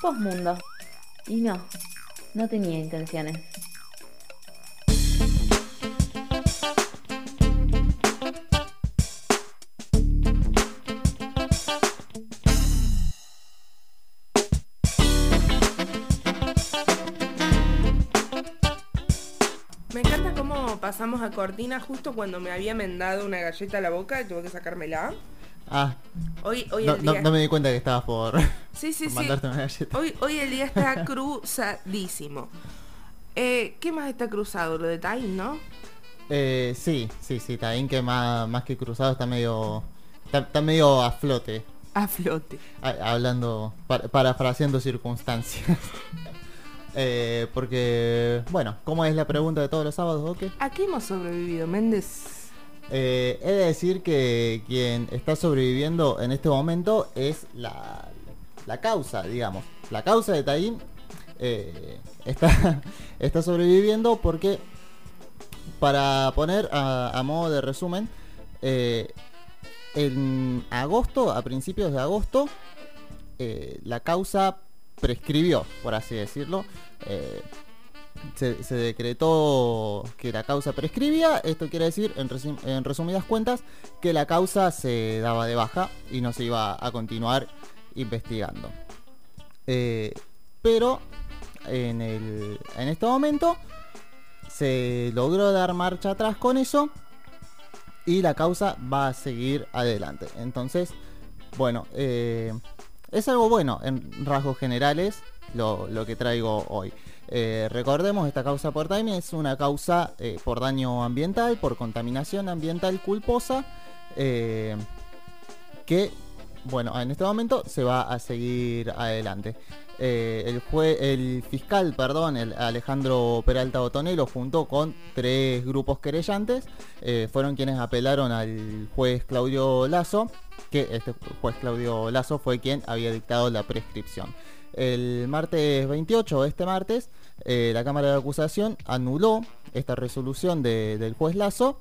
Postmundo. Y no, no tenía intenciones. Me encanta cómo pasamos a cortina justo cuando me había mendado una galleta a la boca y tuve que sacármela. Ah, Hoy, hoy no, el no- día... no me di cuenta que estabas por, Sí, sí, por sí. mandarte una galleta. Hoy, hoy el día está cruzadísimo. Eh, ¿Qué más está cruzado? Lo de Time, ¿no? Eh, sí, sí, sí, Taín que más, más que cruzado está medio, está, está medio a flote, A flote. a- hablando, para, parafraseando circunstancias. Eh, porque, bueno, ¿cómo es la pregunta de todos los sábados, Oke? ¿A qué hemos sobrevivido, Méndez? Eh, he de decir que quien está sobreviviendo en este momento es la, la causa, digamos. La causa de Taín eh, está, está sobreviviendo porque, para poner a, modo de resumen, eh, en agosto, a principios de agosto, eh, la causa prescribió, por así decirlo. Eh, se, decretó que la causa prescribía. Esto quiere decir, en resumidas cuentas, que la causa se daba de baja y no se iba a continuar investigando. Eh, pero en, el, en este momento se logró dar marcha atrás con eso y la causa va a seguir adelante. Entonces, bueno, eh, es algo bueno en rasgos generales lo, lo que traigo hoy. Eh, recordemos, esta causa por time es una causa por daño ambiental, por contaminación ambiental culposa, que, bueno, en este momento se va a seguir adelante. Eh, el, jue- el fiscal, perdón, el Alejandro Peralta Botonelo, junto con tres grupos querellantes, eh, fueron quienes apelaron al juez Claudio Lazo, que este juez Claudio Lazo fue quien había dictado la prescripción. El martes 28, este martes, eh, la Cámara de Acusación anuló esta resolución de- del juez Lazo,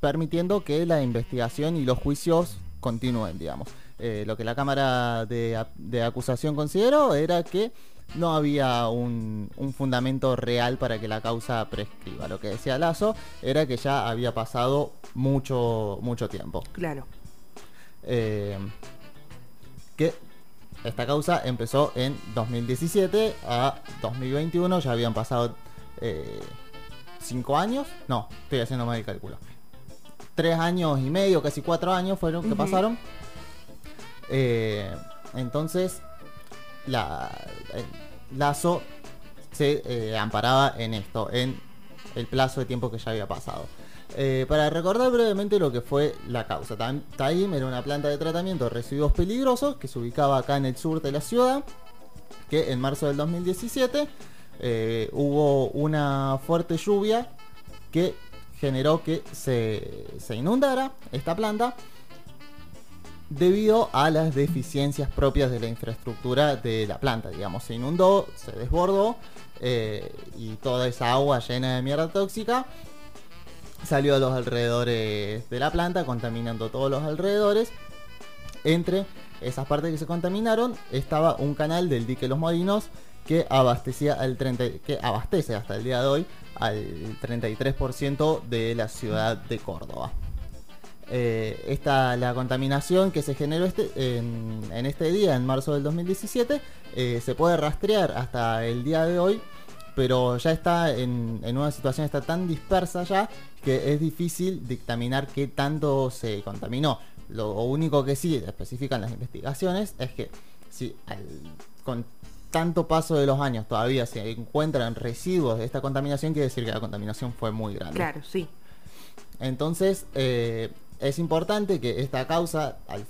permitiendo que la investigación y los juicios continúen, digamos. Eh, lo que la Cámara de, Acusación consideró era que no había un, un fundamento real para que la causa prescriba. Lo que decía Lazo era que ya había pasado mucho, mucho tiempo. Claro. Eh, que esta causa empezó en 2017 a 2021, ya habían pasado 5 años, no, estoy haciendo mal el cálculo. 3 años y medio, casi 4 años fueron que pasaron. Eh, entonces, la, Lazo se eh, amparaba en esto, en el plazo de tiempo que ya había pasado. Eh, para recordar brevemente lo que fue la causa. Taim era una planta de tratamiento de residuos peligrosos que se ubicaba acá en el sur de la ciudad, que en marzo del 2017 eh, hubo una fuerte lluvia que generó que se, se inundara esta planta debido a las deficiencias propias de la infraestructura de la planta. Digamos, se inundó, se desbordó eh, y toda esa agua llena de mierda tóxica salió a los alrededores de la planta, contaminando todos los alrededores. Entre esas partes que se contaminaron estaba un canal del dique Los Molinos que abastecía al 30, que abastece hasta el día de hoy al 33% de la ciudad de Córdoba. Eh, esta, la contaminación que se generó este, en, este día, en marzo del 2017, eh, se puede rastrear hasta el día de hoy, pero ya está en, en una situación está tan dispersa ya que es difícil dictaminar qué tanto se contaminó. Lo único que sí especifican las investigaciones es que si al- con tanto paso de los años todavía se encuentran residuos de esta contaminación, quiere decir que la contaminación fue muy grande. Claro, sí. Entonces, eh, es importante que esta causa, al,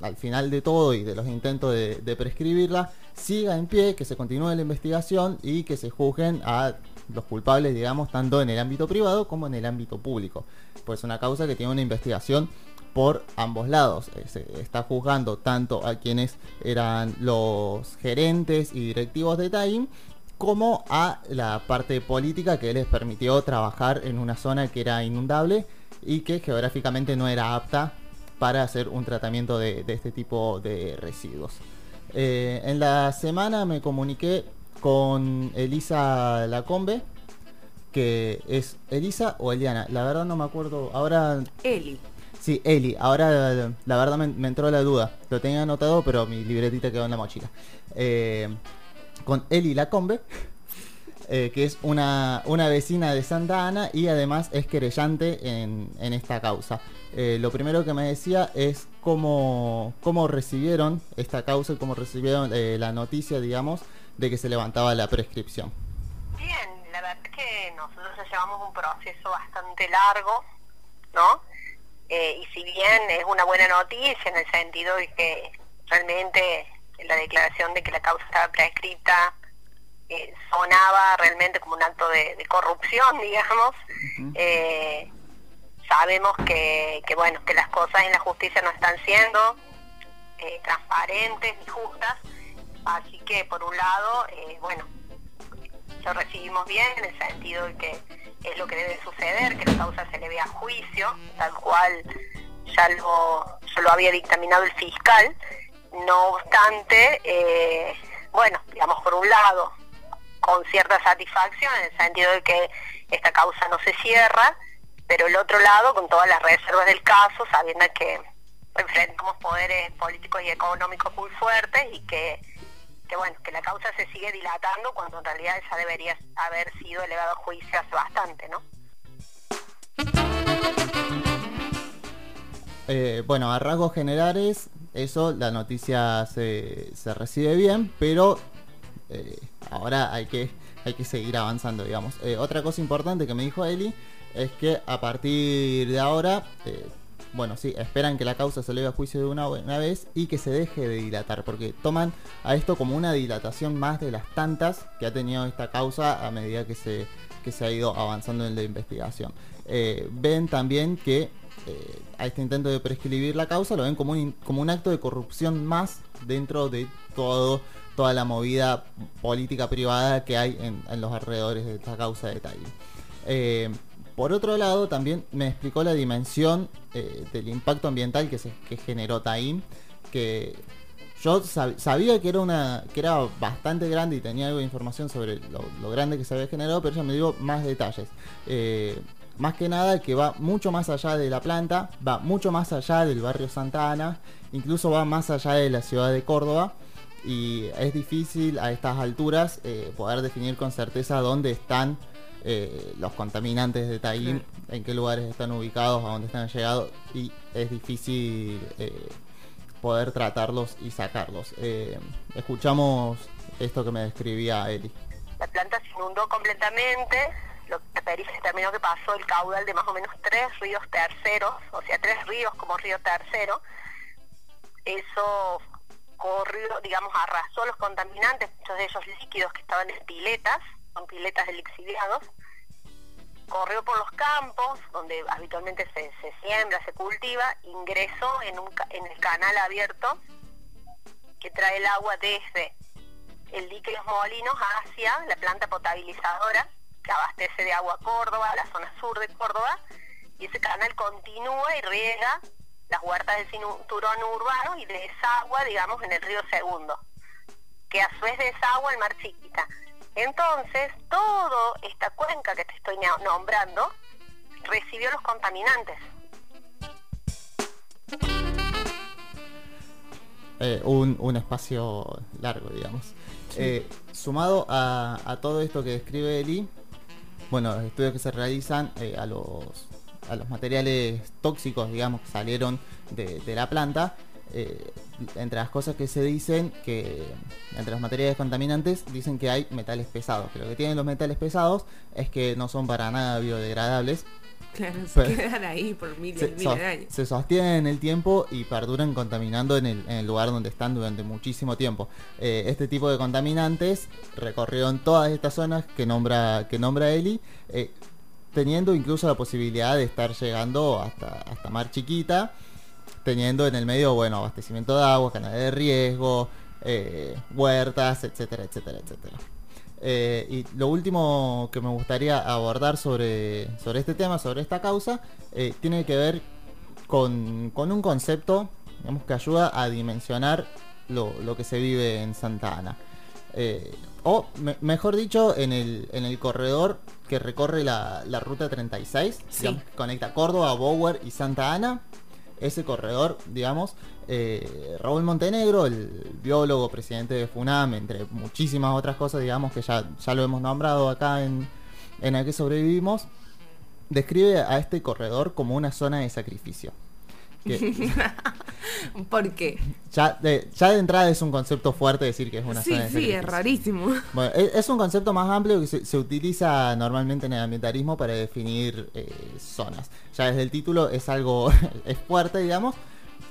al final de todo y de los intentos de, de prescribirla, siga en pie, que se continúe la investigación y que se juzguen a los culpables, digamos, tanto en el ámbito privado como en el ámbito público. Pues es una causa que tiene una investigación por ambos lados. Eh, Se está juzgando tanto a quienes eran los gerentes y directivos de Time como a la parte política que les permitió trabajar en una zona que era inundable y que geográficamente no era apta para hacer un tratamiento de, este tipo de residuos. Eh, en la semana me comuniqué con Elisa Lacombe, que es Elisa o Eliana, la verdad no me acuerdo, ahora... Eli. Sí, Eli, ahora la verdad me, entró la duda, lo tenía anotado pero mi libretita quedó en la mochila. Eh, con Eli Lacombe, eh, que es una, una vecina de Santa Ana y además es querellante en, en esta causa. Eh, lo primero que me decía es cómo, cómo recibieron esta causa y cómo recibieron eh, la noticia, digamos, de que se levantaba la prescripción. Bien, la verdad es que nosotros ya llevamos un proceso bastante largo, ¿no? Eh, y si bien es una buena noticia en el sentido de que realmente la declaración de que la causa estaba prescripta eh, sonaba realmente como un acto de, de corrupción, digamos, eh, sabemos que, que, bueno, que las cosas en la justicia no están siendo eh, transparentes y justas, así que por un lado, eh, bueno, lo recibimos bien en el sentido de que es lo que debe suceder, que la causa se le vea a juicio, tal cual ya lo, ya lo había dictaminado el fiscal. No obstante, eh, bueno, digamos por un lado, con cierta satisfacción en el sentido de que esta causa no se cierra, pero el otro lado con todas las reservas del caso, sabiendo que enfrentamos poderes políticos y económicos muy fuertes y que que bueno, que la causa se sigue dilatando cuando en realidad ya debería haber sido elevado a juicio hace bastante, ¿no? Eh, bueno, a rasgos generales, eso, la noticia se, se recibe bien, pero eh, ahora hay que, hay que seguir avanzando, digamos. Eh, otra cosa importante que me dijo Eli es que a partir de ahora, bueno, sí, esperan que la causa se eleve a juicio de una, vez y que se deje de dilatar, porque toman a esto como una dilatación más de las tantas que ha tenido esta causa a medida que se, que se ha ido avanzando en la investigación. Eh, ven también que eh, a este intento de prescribir la causa lo ven como un, como un acto de corrupción más dentro de todo toda la movida política privada que hay en, en los alrededores de esta causa de Taylor. Eh, por otro lado, también me explicó la dimensión eh, del impacto ambiental que, se, generó Taim, que yo sab sabía que era una que era bastante grande y tenía algo de información sobre lo, lo grande que se había generado, pero ella me dio más detalles. Eh, más que nada que va mucho más allá de la planta, va mucho más allá del barrio Santa Ana, incluso va más allá de la ciudad de Córdoba y es difícil a estas alturas eh, poder definir con certeza dónde están eh, los contaminantes de Taín, en qué lugares están ubicados, a dónde están llegados y es difícil eh, poder tratarlos y sacarlos. Eh, escuchamos esto que me describía Eli. La planta se inundó completamente, lo que pericia determinó que pasó el caudal de más o menos tres ríos terceros, o sea, tres ríos como río tercero. Eso corrió, digamos, arrasó los contaminantes, muchos de ellos líquidos que estaban en piletas, son piletas de lixiviados, corrió por los campos, donde habitualmente se, se siembra, se cultiva, ingresó en, un, en el canal abierto que trae el agua desde el dique Los Molinos hacia la planta potabilizadora que abastece de agua Córdoba, la zona sur de Córdoba, y ese canal continúa y riega las huertas del cinturón urbano y desagua, digamos, en el río Segundo, que a su vez desagua el mar Chiquita. Entonces, toda esta cuenca que te estoy nombrando recibió los contaminantes. Eh, un, un, espacio largo, digamos. Sí. Eh, sumado a, a, todo esto que describe Eli, bueno, los estudios que se realizan eh, a, los, a los materiales tóxicos, digamos, que salieron de, de la planta, eh, entre las cosas que se dicen, que entre los materiales contaminantes dicen que hay metales pesados, que lo que tienen los metales pesados es que no son para nada biodegradables. Claro, se Pero, quedan ahí por miles, se, miles de años. Se sostienen en el tiempo y perduran contaminando en el, en el lugar donde están durante muchísimo tiempo. Eh, este tipo de contaminantes recorrieron todas estas zonas que nombra, que nombra Eli, eh, teniendo incluso la posibilidad de estar llegando hasta, hasta Mar Chiquita teniendo en el medio, bueno, abastecimiento de agua, canales de riesgo, eh, huertas, etcétera, etcétera, etcétera. Eh, y lo último que me gustaría abordar sobre, sobre este tema, sobre esta causa, eh, tiene que ver con, con, un concepto digamos, que ayuda a dimensionar lo, lo que se vive en Santa Ana. O me- mejor dicho, en el, en el corredor que recorre la, la ruta 36, Sí. digamos, que conecta Córdoba, Bower y Santa Ana. Ese corredor, digamos, eh, Raúl Montenegro, el biólogo, presidente de FUNAM, entre muchísimas otras cosas, digamos, que ya, ya lo hemos nombrado acá en, en el que sobrevivimos, describe a este corredor como una zona de sacrificio. ¿Por qué? ya, de, ya de entrada es un concepto fuerte decir que es una sí, zona de sí, es rarísimo. Bueno, es, es un concepto más amplio que se, se utiliza normalmente en el ambientalismo para definir eh, zonas. Ya desde el título es algo, es fuerte, digamos,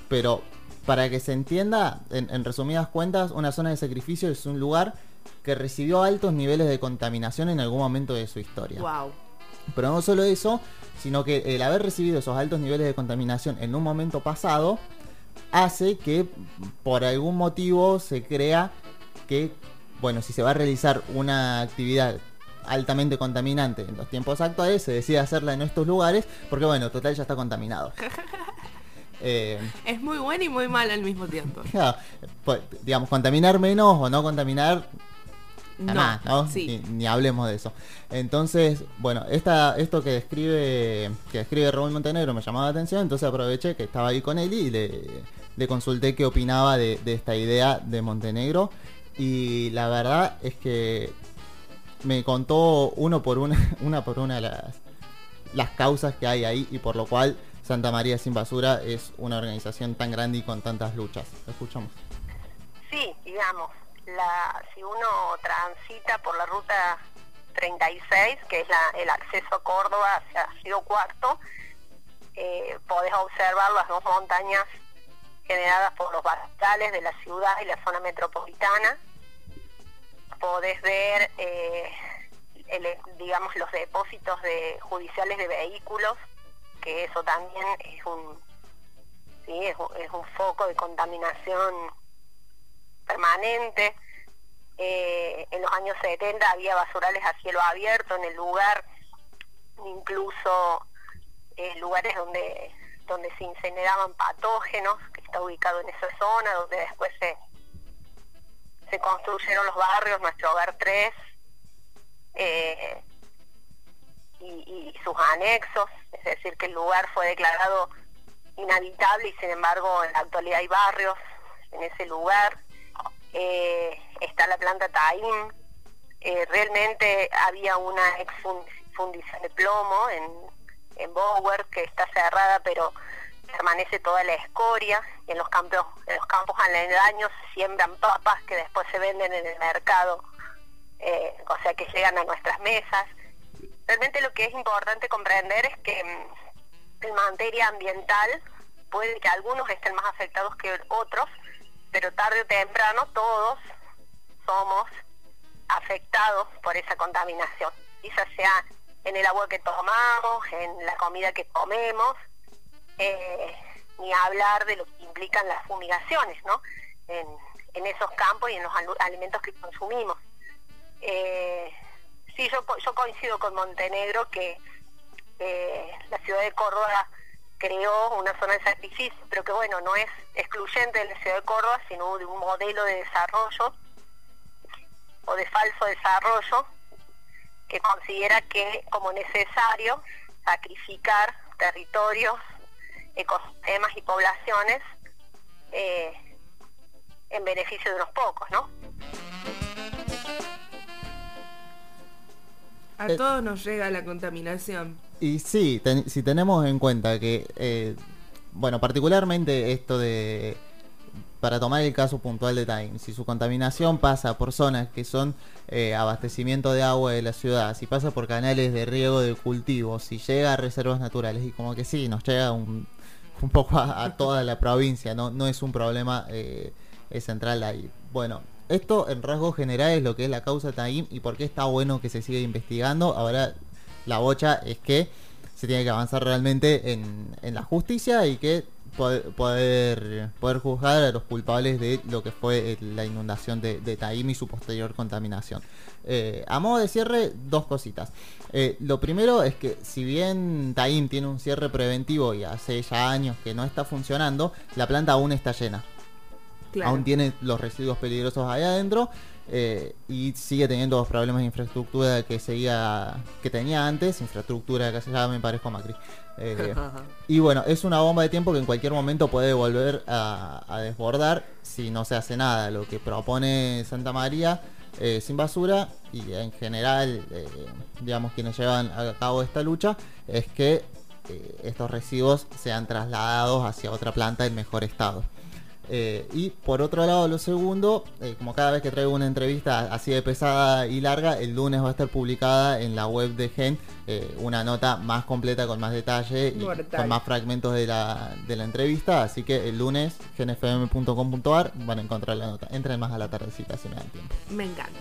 pero para que se entienda, en, en resumidas cuentas, una zona de sacrificio es un lugar que recibió altos niveles de contaminación en algún momento de su historia. Wow. Pero no solo eso, sino que el haber recibido esos altos niveles de contaminación en un momento pasado hace que por algún motivo se crea que, bueno, si se va a realizar una actividad altamente contaminante en los tiempos actuales, se decide hacerla en estos lugares, porque bueno, total ya está contaminado. Eh, Es muy bueno y muy mal al mismo tiempo. pues, digamos, contaminar menos o no contaminar Además, ¿no? sí. Ni, ni hablemos de eso. Entonces, bueno, esta, esto que describe, que describe Raúl Montenegro me llamaba la atención, entonces aproveché que estaba ahí con él y le, le consulté qué opinaba de, de esta idea de Montenegro. Y la verdad es que me contó uno por una, una por una las, las causas que hay ahí y por lo cual Santa María Sin Basura es una organización tan grande y con tantas luchas. Lo escuchamos. Sí, digamos, la, si uno transita por la ruta 36, que es la- el acceso a Córdoba hacia Río Cuarto, eh, podés observar las dos montañas generadas por los barriales de la ciudad y la zona metropolitana. Podés ver, eh, el- digamos, los depósitos de, judiciales de vehículos, que eso también es un, sí, es es un foco de contaminación permanente. Eh, en los años 70 había basurales a cielo abierto en el lugar, incluso eh, lugares donde donde se incineraban patógenos, que está ubicado en esa zona, donde después se, se construyeron los barrios, nuestro hogar 3, eh, y, y sus anexos, es decir, que el lugar fue declarado inhabitable y sin embargo en la actualidad hay barrios en ese lugar. Eh, está la planta Taín. Eh, realmente había una ex fun- fundición de plomo en, en Bower que está cerrada pero permanece toda la escoria y en los campos en los campos aledaños se siembran papas que después se venden en el mercado eh, o sea que llegan a nuestras mesas realmente lo que es importante comprender es que mm, en materia ambiental puede que algunos estén más afectados que otros, pero tarde o temprano todos somos afectados por esa contaminación, quizás sea en el agua que tomamos, en la comida que comemos, eh, ni hablar de lo que implican las fumigaciones, ¿no? En, en esos campos y en los alimentos que consumimos. Eh, sí, yo, yo coincido con Montenegro que eh, la ciudad de Córdoba creó una zona de sacrificio, pero que bueno, no es excluyente de la ciudad de Córdoba, sino de un modelo de desarrollo o de falso desarrollo que considera que como necesario sacrificar territorios, ecosistemas y poblaciones eh, en beneficio de unos pocos, ¿no? A todos nos llega la contaminación. Y sí, ten- si tenemos en cuenta que, eh, bueno, particularmente esto de, para tomar el caso puntual de Time, si su contaminación pasa por zonas que son eh, abastecimiento de agua de la ciudad, si pasa por canales de riego de cultivos, si llega a reservas naturales, y como que sí, nos llega un, un poco a, toda la provincia, no, no es un problema eh, central ahí. Bueno, esto en rasgos generales lo que es la causa Taim y por qué está bueno que se siga investigando. Ahora la bocha es que se tiene que avanzar realmente en, en la justicia y que poder, poder poder juzgar a los culpables de lo que fue eh, la inundación de, de Taim y su posterior contaminación. Eh, a modo de cierre, dos cositas. Eh, lo primero es que si bien Taim tiene un cierre preventivo y hace ya años que no está funcionando, la planta aún está llena. Claro. aún tiene los residuos peligrosos ahí adentro eh, y sigue teniendo los problemas de infraestructura que seguía que tenía antes, infraestructura que ya me parezco a Macri. Eh, y bueno, es una bomba de tiempo que en cualquier momento puede volver a, a desbordar si no se hace nada. Lo que propone Santa María eh, sin basura y en general, digamos, quienes llevan a cabo esta lucha, es que estos residuos sean trasladados hacia otra planta en mejor estado. Eh, y por otro lado, lo segundo, eh, como cada vez que traigo una entrevista así de pesada y larga, el lunes va a estar publicada en la web de Gen eh, una nota más completa con más detalle y con más fragmentos de la, de la entrevista. Así que el lunes, genfm.com.ar, van a encontrar la nota. Entren más a la tardecita si me dan tiempo. Me encanta.